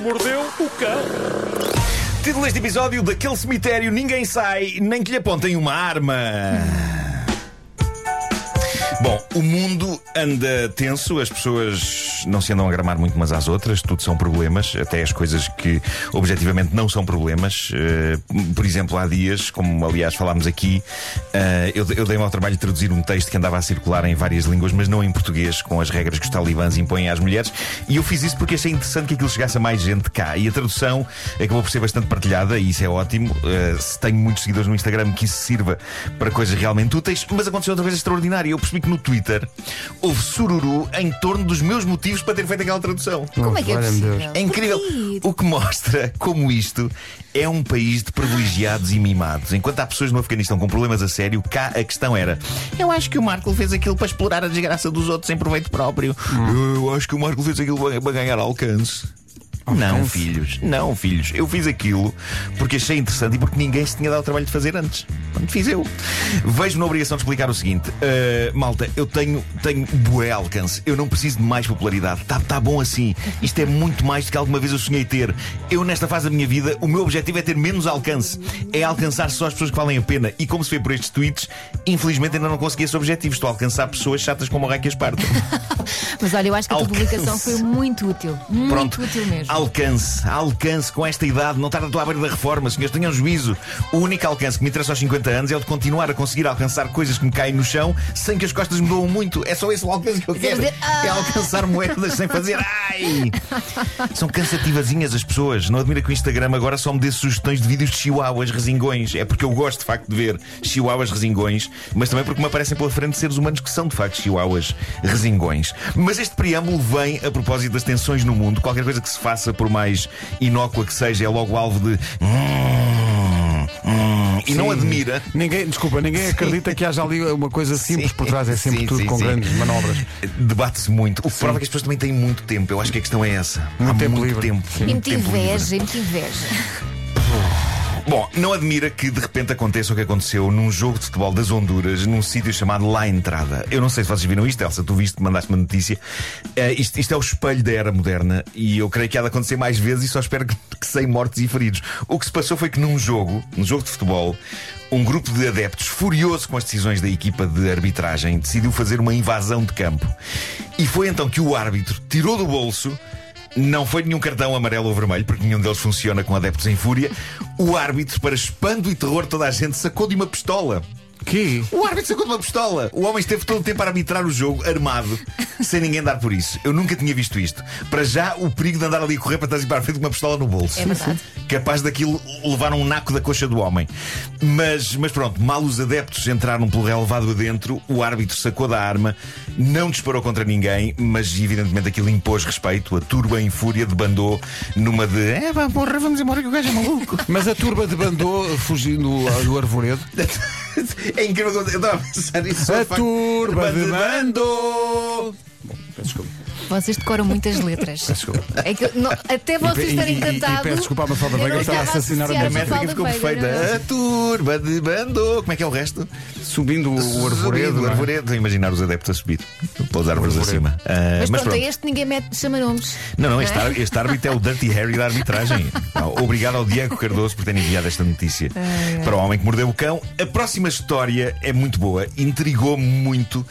mordeu o cão. Título deste episódio: Daquele cemitério ninguém sai, nem que lhe apontem uma arma. Bom, o mundo anda tenso, as pessoas não se andam a gramar muito umas às outras, tudo são problemas, até as coisas que objetivamente não são problemas. Uh, por exemplo, há dias, como aliás falámos aqui, uh, eu, dei-me ao trabalho de traduzir um texto que andava a circular em várias línguas, mas não em português, com as regras que os talibãs impõem às mulheres, e eu fiz isso porque achei interessante que aquilo chegasse a mais gente cá. E a tradução acabou por ser bastante partilhada, e isso é ótimo. Uh, se tenho muitos seguidores no Instagram que isso sirva para coisas realmente úteis, mas aconteceu outra coisa extraordinária. Eu percebi que no Twitter houve sururu em torno dos meus motivos para ter feito aquela tradução. Como é que é possível? É incrível. Porquê? O que mostra como isto é um país de privilegiados e mimados. Enquanto há pessoas no Afeganistão com problemas a sério, cá a questão era: Eu acho que o Marco fez aquilo para explorar a desgraça dos outros em proveito próprio. Eu acho que o Marco fez aquilo para ganhar alcance. Não, filhos, não, filhos. Eu fiz aquilo porque achei interessante e porque ninguém se tinha dado o trabalho de fazer antes. Quando fiz eu. Vejo-me na obrigação de explicar o seguinte: uh, malta, eu tenho, tenho bué alcance. Eu não preciso de mais popularidade. Está tá bom assim. Isto é muito mais do que alguma vez eu sonhei ter. Eu, nesta fase da minha vida, o meu objetivo é ter menos alcance. É alcançar só as pessoas que valem a pena. E como se vê por estes tweets, infelizmente ainda não consegui esse objetivo. Estou a alcançar pessoas chatas como o Raquel Esparta. Mas olha, eu acho que a tua Alcance. publicação foi muito útil. Muito Pronto. útil mesmo. Alcance, alcance com esta idade, não estar a tua beira da reforma, senhores, tenham juízo. O único alcance que me interessa aos 50 anos é o de continuar a conseguir alcançar coisas que me caem no chão sem que as costas me doam muito. É só esse o alcance que eu quero. fazer, ah. É alcançar moedas sem fazer ai! São cansativazinhas as pessoas. Não admira que o Instagram agora só me dê sugestões de vídeos de chihuahuas resingões. É porque eu gosto de facto de ver chihuahuas resingões, mas também porque me aparecem pela frente seres humanos que são de facto chihuahuas resingões. Mas este preâmbulo vem a propósito das tensões no mundo. Qualquer coisa que se faça, por mais inócua que seja, é logo alvo de. "Hum, hum", E não Sim. admira. Ninguém, desculpa, ninguém acredita que haja ali uma coisa simples Sim, por trás, é sempre sim, tudo sim, com sim. grandes manobras. Debate-se muito. O que prova é que as pessoas também têm muito tempo. Eu acho que a questão é essa. Muito Há tempo muito livre. tempo. Sim. E muito tempo livre. inveja, e muita inveja. Bom, não admira que de repente aconteça o que aconteceu num jogo de futebol das Honduras, num sítio chamado La Entrada. Eu não sei se vocês viram isto, Elsa, tu viste, mandaste uma notícia. Eh, isto, isto é o espelho da era moderna e eu creio que há de acontecer mais vezes e só espero que, que sem mortes e feridos. O que se passou foi que num jogo, num jogo de futebol, um grupo de adeptos, furioso com as decisões da equipa de arbitragem, decidiu fazer uma invasão de campo. E foi então que o árbitro tirou do bolso não foi nenhum cartão amarelo ou vermelho, porque nenhum deles funciona com adeptos em fúria. O árbitro, para espanto e terror toda a gente, sacou de uma pistola. Que? O árbitro sacou de uma pistola. O homem esteve todo o tempo a arbitrar o jogo, armado, sem ninguém dar por isso. Eu nunca tinha visto isto. Para já, o perigo de andar ali a correr para trás e para a frente com uma pistola no bolso. É verdade. Capaz daquilo levar um naco da coxa do homem. Mas, mas pronto, mal os adeptos entraram pelo relevado adentro, o árbitro sacou da arma, não disparou contra ninguém, mas evidentemente aquilo impôs respeito. A turba em fúria debandou numa de é porra, vamos embora que o gajo é maluco. Mas a turba debandou fugindo do arvoredo. É incrível que eu estava a pensar nisso. A turba de bando. Peço desculpa. Vocês decoram muitas letras. desculpa. É que não, até vocês E- estarem e- e- e cantados. peço desculpa à Mafalda eu Veiga, estava a assassinar a minha métrica Mafalda ficou perfeita. é? A turba de bando. Como é que é o resto? Subindo o arvoredo. O é? arvoredo. A imaginar os adeptos a subir pelas árvores acima. Ah, Mas, mas pronto, este ninguém mete, chama nomes. Não, não, é? este, ar- este árbitro é o Dirty Harry da arbitragem. Obrigado ao Diego Cardoso por ter enviado esta notícia para o homem que mordeu o cão. A próxima história é muito boa. Intrigou-me muito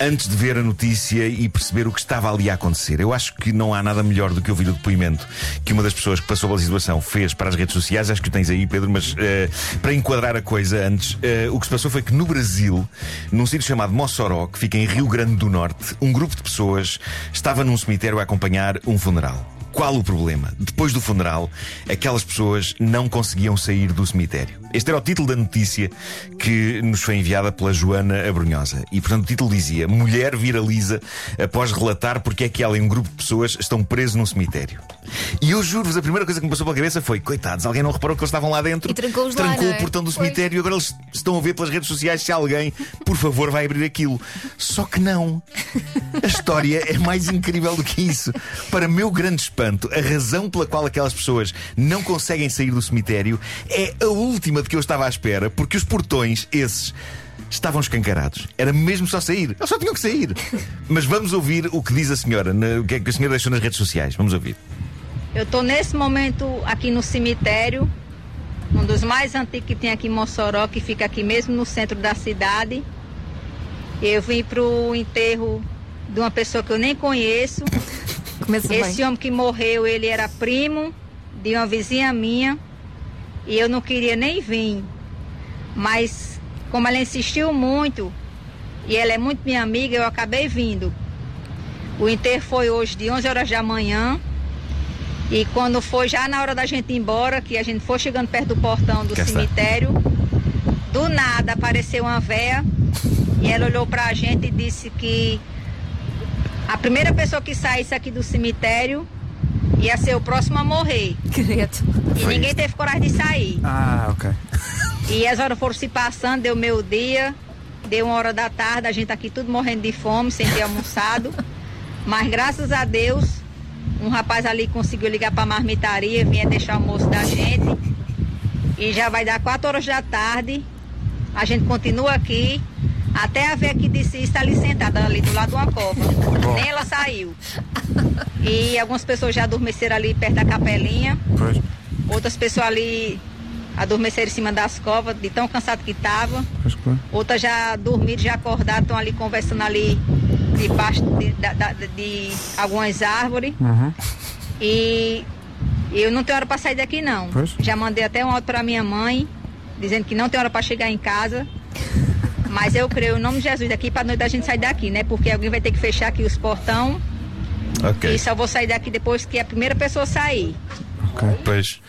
antes de ver a notícia e perceber o que estava ali a acontecer. Eu acho que não há nada melhor do que ouvir o depoimento que uma das pessoas que passou pela situação fez para as redes sociais. Acho que o tens aí, Pedro, mas eh, para enquadrar a coisa antes, eh, o que se passou foi que no Brasil, num sítio chamado Mossoró, que fica em Rio Grande do Norte, um grupo de pessoas estava num cemitério a acompanhar um funeral. Qual o problema? Depois do funeral, aquelas pessoas não conseguiam sair do cemitério. Este era o título da notícia que nos foi enviada pela Joana Abrunhosa. E, portanto, o título dizia: Mulher viraliza após relatar porque é que ela e um grupo de pessoas estão presos num cemitério. E eu juro-vos, a primeira coisa que me passou pela cabeça foi: coitados, alguém não reparou que eles estavam lá dentro? E trancou-os lá, Trancou não é? o portão do cemitério e agora eles estão a ver pelas redes sociais se alguém, por favor, vai abrir aquilo. Só que não. A história é mais incrível do que isso. Para meu grande espanto, a razão pela qual aquelas pessoas não conseguem sair do cemitério é a última de que eu estava à espera, porque os portões, esses. Estavam escancarados. Era mesmo só sair. Eles só tinham que sair. Mas vamos ouvir o que diz a senhora, o que é que a senhora deixou nas redes sociais. Vamos ouvir. Eu tô nesse momento aqui no cemitério, um dos mais antigos que tem aqui em Mossoró, que fica aqui mesmo no centro da cidade. Eu vim pro enterro de uma pessoa que eu nem conheço. Começa Esse bem. homem que morreu, ele era primo de uma vizinha minha e eu não queria nem vir. Mas como ela insistiu muito e ela é muito minha amiga, eu acabei vindo. O enterro foi hoje de 11 horas da manhã. E quando foi já na hora da gente ir embora, que a gente foi chegando perto do portão do Cá está. cemitério, do nada apareceu uma véia e ela olhou pra gente e disse que a primeira pessoa que saísse aqui do cemitério ia ser o próximo a morrer. Credo. E ninguém teve coragem de sair. Ah, ok. E as horas foram se passando, deu meio dia, deu uma hora da tarde, a gente aqui tudo morrendo de fome, sem ter almoçado. Mas graças a Deus, um rapaz ali conseguiu ligar para a marmitaria, vinha deixar o almoço da gente. E já vai dar 4 horas da tarde. A gente continua aqui. Até a véia que disse está ali sentada ali do lado de uma cova. Nem ela saiu. E algumas pessoas já adormeceram ali perto da capelinha. Pois. Outras pessoas ali adormeceram em cima das covas, de tão cansado que claro. Outras já dormiram, já acordaram, estão ali conversando ali debaixo de, da- de algumas árvores. Uhum. E eu não tenho hora para sair daqui não. Pois. Já mandei até um áudio para minha mãe, dizendo que não tem hora para chegar em casa. Mas eu creio, em nome de Jesus, daqui para noite a gente sair daqui, né? Porque alguém vai ter que fechar aqui os portão. Ok. E só vou sair daqui depois que a primeira pessoa sair. Pois.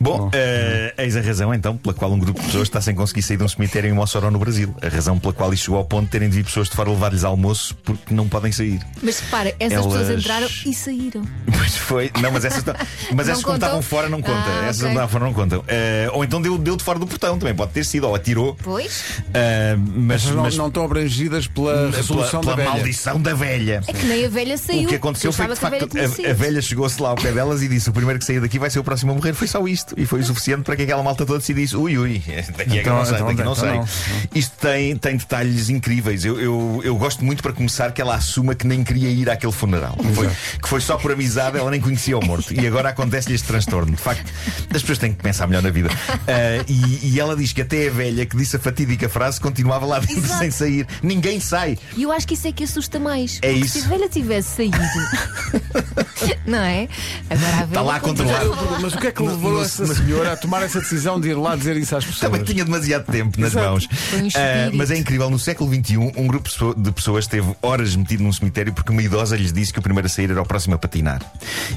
Bom, Bom. eh, eis a razão então pela qual um grupo de pessoas está sem conseguir sair de um cemitério em Mossoró, no Brasil. A razão pela qual isto chegou ao ponto de terem de vir pessoas de fora levar-lhes almoço porque não podem sair. Mas repara, essas Elas- pessoas entraram e saíram. Pois foi. Não, mas essas, mas Não essas como contam? estavam fora não conta. Ah, essas ok. não estavam fora não contam. Eh, ou então deu, deu de fora do portão, também pode ter sido, ou atirou. Pois? Eh, mas Mas não, mas não estão abrangidas pela resolução pela, da pela velha. maldição da velha. É que nem a velha saiu. O que aconteceu Eu foi que, de facto, a a, velha chegou-se lá ao pé delas e disse: O primeiro que sair daqui vai ser o próximo a morrer. Foi só isto. E foi o suficiente para que aquela malta toda decidisse: Ui, ui, daqui é que Então- não sei, então- daqui não então sei. Isto tem, tem detalhes incríveis. Eu, eu, eu gosto muito para começar que ela assuma que nem queria ir àquele funeral. Que foi, que foi só por amizade, ela nem conhecia o morto. E agora acontece-lhe este transtorno. De facto, as pessoas têm que pensar melhor na vida. Ah, e, e ela diz que até a velha que disse a fatídica frase continuava lá dentro Exato. sem sair. Ninguém sai. E eu acho que isso é que assusta mais. É isso. Se a velha tivesse saído, não é? Agora a velha. Está lá a controlar. Mas o que é que levou no- essa senhora a tomar essa decisão de ir lá dizer isso às pessoas? Também tinha demasiado tempo nas Exato. mãos. Um Ah, mas é incrível, no século XXI, um grupo de pessoas esteve horas metido num cemitério porque uma idosa lhes disse que o primeiro a sair era o próximo a patinar.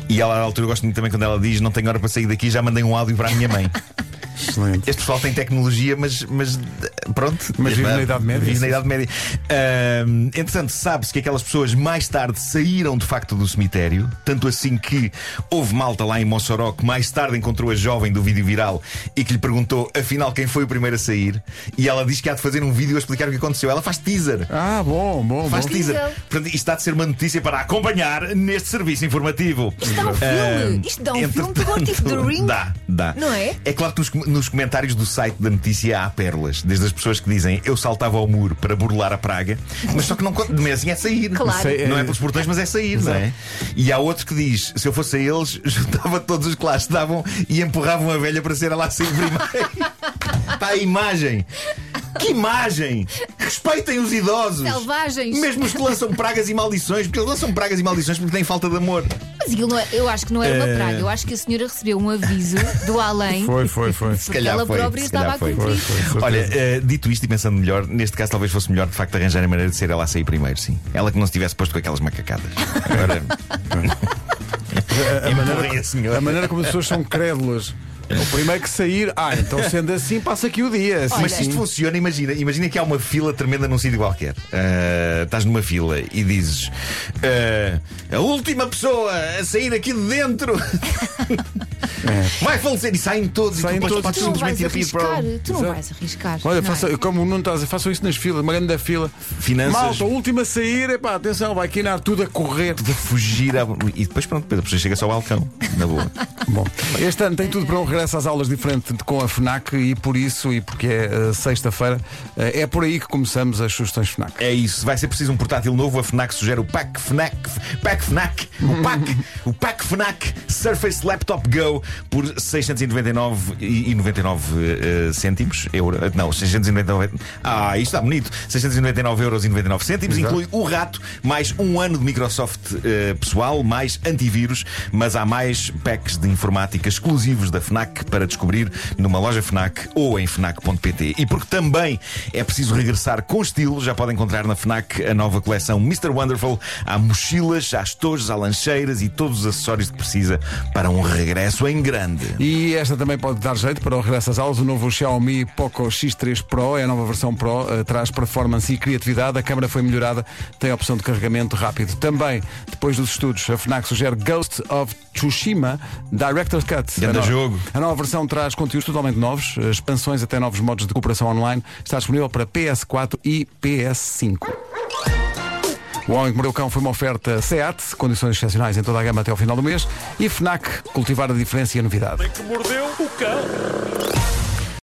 E ela, à altura, eu gosto muito também quando ela diz: Não tenho hora para sair daqui, já mandei um áudio para a minha mãe. Excelente. Este pessoal tem tecnologia, mas, mas pronto. Mas vive na Idade Média, Vive na. Idade Média. Ahm, entretanto, sabe-se que aquelas pessoas mais tarde saíram de facto do cemitério, tanto assim que houve malta lá em Mossoró que mais tarde encontrou a jovem do vídeo viral e que lhe perguntou afinal quem foi o primeiro a sair. E ela diz que há de fazer um vídeo a explicar o que aconteceu. Ela faz teaser. Ah, bom, bom, Faz bom. teaser. Incrível. Portanto, isto está de ser uma notícia para acompanhar neste serviço informativo. Isto dá um filme. Ahm, Isto dá um filme do What If entretanto, the Ring. Dá, dá. Não é? É claro que nos, nos comentários do site da notícia há pérolas. Desde as pessoas que dizem eu saltava ao muro para burlar a praga, mas só que não conta, assim é sair. Claro. Não é é- pelos portões, mas é sair, não é? E há outro que diz: se eu fosse a eles, juntava todos os que lá estavam e empurravam a velha para ser a sair primeiro. Está a imagem. Que imagem! Respeitem os idosos! Selvagens. Mesmo os que lançam pragas e maldições, porque eles lançam pragas e maldições porque têm falta de amor. Mas aquilo não é- eu acho que não era uma Eh. praga. Eu acho que a senhora recebeu um aviso do além. Foi, foi, foi. Se calhar ela foi. própria se estava calhar a foi. cumprir. Foi, foi, Olha, eh, dito isto e pensando melhor, neste caso talvez fosse melhor de facto arranjar a maneira de ser ela a sair primeiro, sim. Ela que não se tivesse posto com aquelas macacadas. Agora. a, Empurrem maneira, a senhora. a maneira como as pessoas são crédulas. O primeiro que sair, ah, então sendo assim, passa aqui o dia. Mas se isto funciona, imagina, imagina que há uma fila tremenda num sítio qualquer. Ah, estás numa fila e dizes ah, a última pessoa a sair aqui de dentro vai falecer e saem todos Saem e tu depois todos. podes Tu não vais para arriscar. o- Tu não Exato. vais arriscar. Olha, não é? faça, como o Nuno está a dizer, façam isso nas filas, uma grande fila. Finanças. Malta, a última a sair, epá, atenção, vai quinar tudo a correr. de fugir à- e depois pronto, depois a pessoa chega só ao balcão, na boa. Bom, este ano tem tudo para um regresso às aulas diferente com a FNAC e por isso, e porque é uh, sexta-feira, uh, é por aí que começamos as sugestões FNAC. É isso, vai ser preciso um portátil novo. A FNAC sugere o Pack FNAC, Pack FNAC, o Pack, o Pack FNAC Surface Laptop Go por 699 e 99 uh, cêntimos. Euro, não, 699. Ah, isto está bonito. 699 euros e 99 cêntimos. Exato. Inclui o rato, mais um ano de Microsoft uh, pessoal, mais antivírus, mas há mais packs de informática exclusivos da FNAC para descobrir numa loja FNAC ou em FNAC.pt. E porque também é preciso regressar com estilo, já pode encontrar na FNAC a nova coleção Mr. Wonderful. Há mochilas, há estojos, há lancheiras e todos os acessórios que precisa para um regresso em grande. E esta também pode dar jeito para o regresso às aulas. O novo Xiaomi Poco X3 Pro é a nova versão Pro, uh, traz performance e criatividade. A câmera foi melhorada, tem a opção de carregamento rápido. Também, depois dos estudos, a FNAC sugere Ghost of Tsushima Director's Cut. Grande a, jogo. a nova versão traz conteúdos totalmente novos, eh, expansões até novos modos de cooperação online. Está disponível para PS4 e PS5. O Homem que Mordeu o Cão foi uma oferta SEAT, condições excepcionais em toda a gama até ao final do mês, e FNAC, cultivar a diferença e a novidade. que mordeu o cão.